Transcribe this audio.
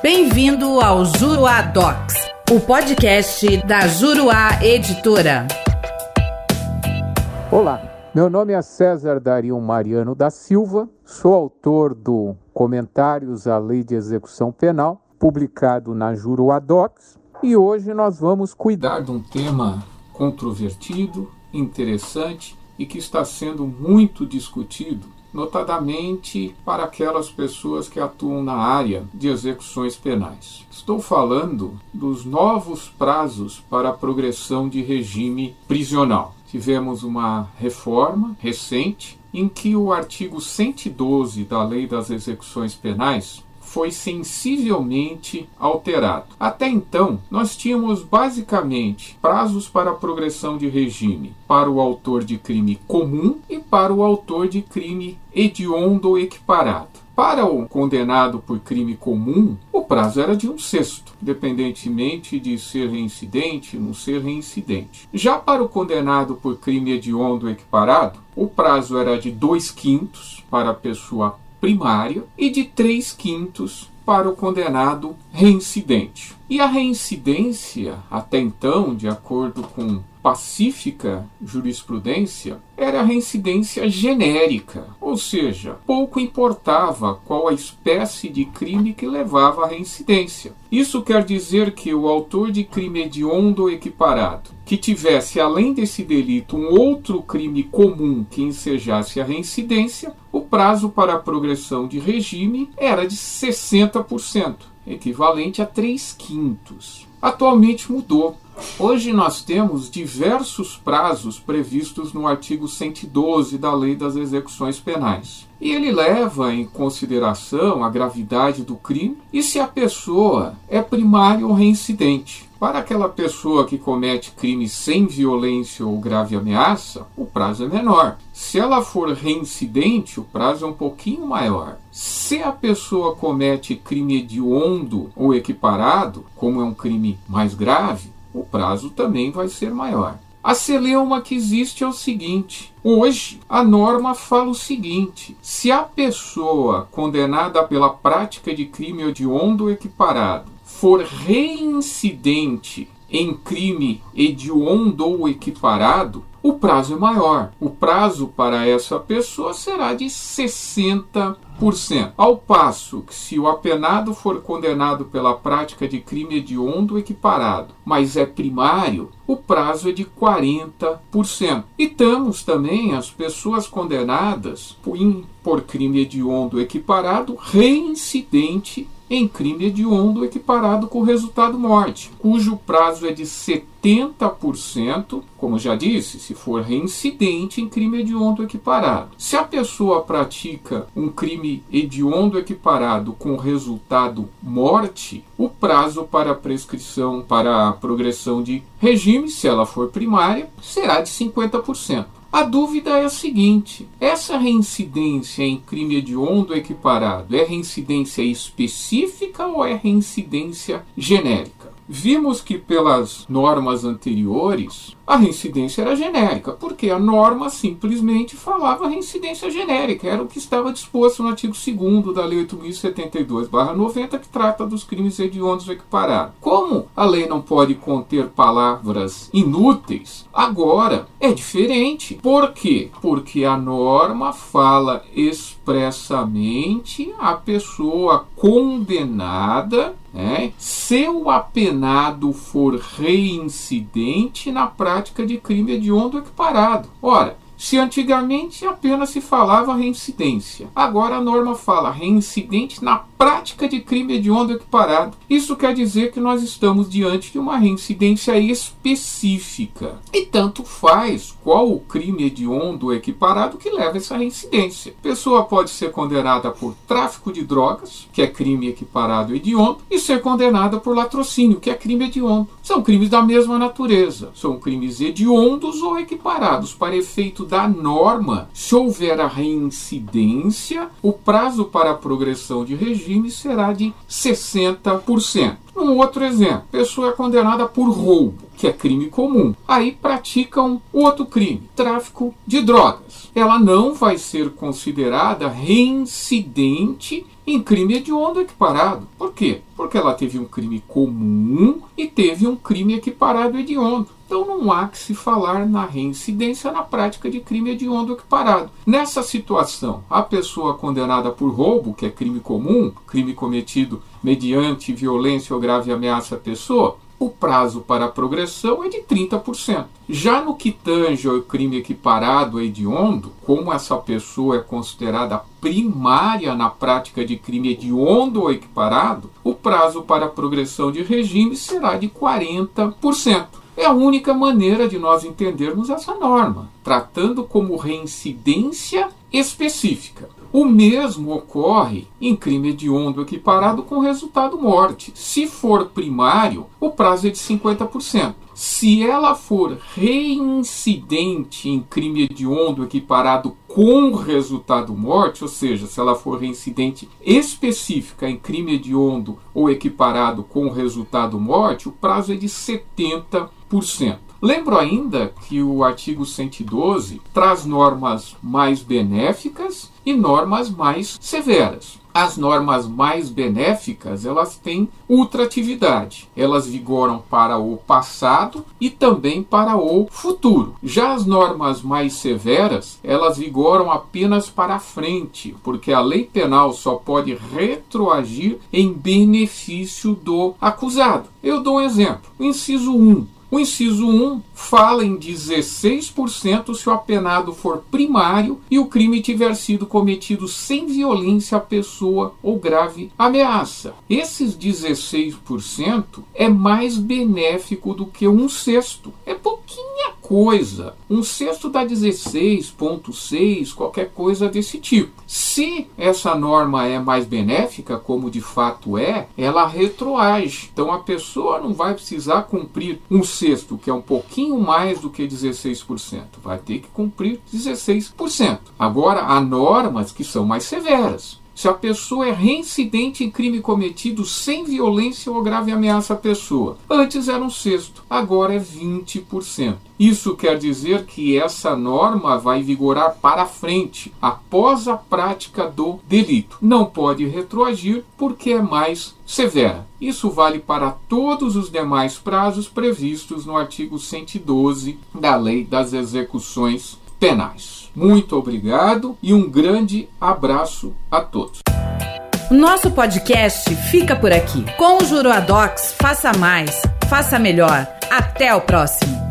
Bem-vindo ao Juruá Docs, o podcast da Juruá Editora. Olá, meu nome é César Dario Mariano da Silva, sou autor do Comentários à Lei de Execução Penal, publicado na Juruá Docs, e hoje nós vamos cuidar de um tema controvertido, interessante e que está sendo muito discutido notadamente para aquelas pessoas que atuam na área de execuções penais. Estou falando dos novos prazos para a progressão de regime prisional. Tivemos uma reforma recente em que o artigo 112 da Lei das Execuções Penais foi sensivelmente alterado. Até então, nós tínhamos basicamente prazos para progressão de regime para o autor de crime comum e para o autor de crime hediondo equiparado. Para o condenado por crime comum, o prazo era de um sexto, independentemente de ser reincidente ou não ser reincidente. Já para o condenado por crime hediondo equiparado, o prazo era de dois quintos para a pessoa primária e de 3 quintos para o condenado reincidente. E a reincidência, até então, de acordo com pacífica jurisprudência, era a reincidência genérica, ou seja, pouco importava qual a espécie de crime que levava à reincidência. Isso quer dizer que o autor de crime hediondo equiparado, que tivesse além desse delito um outro crime comum que ensejasse a reincidência, o prazo para a progressão de regime era de 60% equivalente a 3 quintos. Atualmente mudou. Hoje nós temos diversos prazos previstos no artigo 112 da Lei das Execuções Penais. E ele leva em consideração a gravidade do crime e se a pessoa é primário ou reincidente. Para aquela pessoa que comete crime sem violência ou grave ameaça, o prazo é menor. Se ela for reincidente, o prazo é um pouquinho maior. Se a pessoa comete crime hediondo ou equiparado, como é um crime mais grave, o prazo também vai ser maior. A celeuma que existe é o seguinte: hoje a norma fala o seguinte: se a pessoa condenada pela prática de crime hediondo equiparado for reincidente em crime hediondo ou equiparado, o prazo é maior. O prazo para essa pessoa será de 60%. Ao passo que, se o apenado for condenado pela prática de crime hediondo equiparado, mas é primário, o prazo é de 40%. E temos também as pessoas condenadas por crime hediondo equiparado reincidente em crime hediondo equiparado com resultado morte, cujo prazo é de 70%, como já disse, se for reincidente em crime hediondo equiparado. Se a pessoa pratica um crime hediondo equiparado com resultado morte, o prazo para prescrição para a progressão de regime, se ela for primária, será de 50%. A dúvida é a seguinte: essa reincidência em crime hediondo equiparado é reincidência específica ou é reincidência genérica? Vimos que pelas normas anteriores a reincidência era genérica, porque a norma simplesmente falava reincidência genérica, era o que estava disposto no artigo 2 da Lei 8072-90, que trata dos crimes hediondos equiparados. Como a lei não pode conter palavras inúteis, agora é diferente. Por quê? Porque a norma fala expressamente a pessoa condenada é, se o apenado for reincidente na prática de crime hediondo equiparado. Ora, se antigamente apenas se falava reincidência, agora a norma fala reincidente na prática de crime hediondo equiparado. Isso quer dizer que nós estamos diante de uma reincidência específica. E tanto faz qual o crime hediondo equiparado que leva essa reincidência. Pessoa pode ser condenada por tráfico de drogas, que é crime equiparado hediondo, e ser condenada por latrocínio, que é crime hediondo. São crimes da mesma natureza. São crimes hediondos ou equiparados para efeito da norma, se houver a reincidência, o prazo para a progressão de regime será de 60%. Um outro exemplo: pessoa é condenada por roubo. que é crime comum. Aí praticam outro crime, tráfico de drogas. Ela não vai ser considerada reincidente em crime hediondo equiparado. Por quê? Porque ela teve um crime comum e teve um crime equiparado hediondo. Então não há que se falar na reincidência na prática de crime hediondo equiparado. Nessa situação, a pessoa condenada por roubo, que é crime comum, crime cometido mediante violência ou grave ameaça à pessoa, o prazo para a progressão é de 30%. Já no que tange ao crime equiparado hediondo, como essa pessoa é considerada primária na prática de crime hediondo ou equiparado, o prazo para a progressão de regime será de 40%. É a única maneira de nós entendermos essa norma, tratando como reincidência específica. O mesmo ocorre em crime hediondo equiparado com resultado morte. Se for primário, o prazo é de 50%. Se ela for reincidente em crime hediondo equiparado com resultado morte, ou seja, se ela for reincidente específica em crime hediondo ou equiparado com resultado morte, o prazo é de 70%. Lembro ainda que o artigo 112 traz normas mais benéficas e normas mais severas. As normas mais benéficas, elas têm ultratividade. Elas vigoram para o passado e também para o futuro. Já as normas mais severas, elas vigoram apenas para a frente, porque a lei penal só pode retroagir em benefício do acusado. Eu dou um exemplo. Inciso 1 o inciso 1 fala em 16% se o apenado for primário e o crime tiver sido cometido sem violência à pessoa ou grave ameaça. Esses 16% é mais benéfico do que um sexto. É pouquinha coisa. Um sexto dá 16,6, qualquer coisa desse tipo. Se essa norma é mais benéfica, como de fato é, ela retroage. Então a pessoa não vai precisar cumprir um sexto, que é um pouquinho mais do que 16%. Vai ter que cumprir 16%. Agora, há normas que são mais severas se a pessoa é reincidente em crime cometido sem violência ou grave ameaça à pessoa. Antes era um sexto, agora é 20%. Isso quer dizer que essa norma vai vigorar para frente, após a prática do delito. Não pode retroagir porque é mais severa. Isso vale para todos os demais prazos previstos no artigo 112 da Lei das Execuções Penais. Muito obrigado e um grande abraço a todos. Nosso podcast fica por aqui. Com o Juruadox, faça mais, faça melhor. Até o próximo.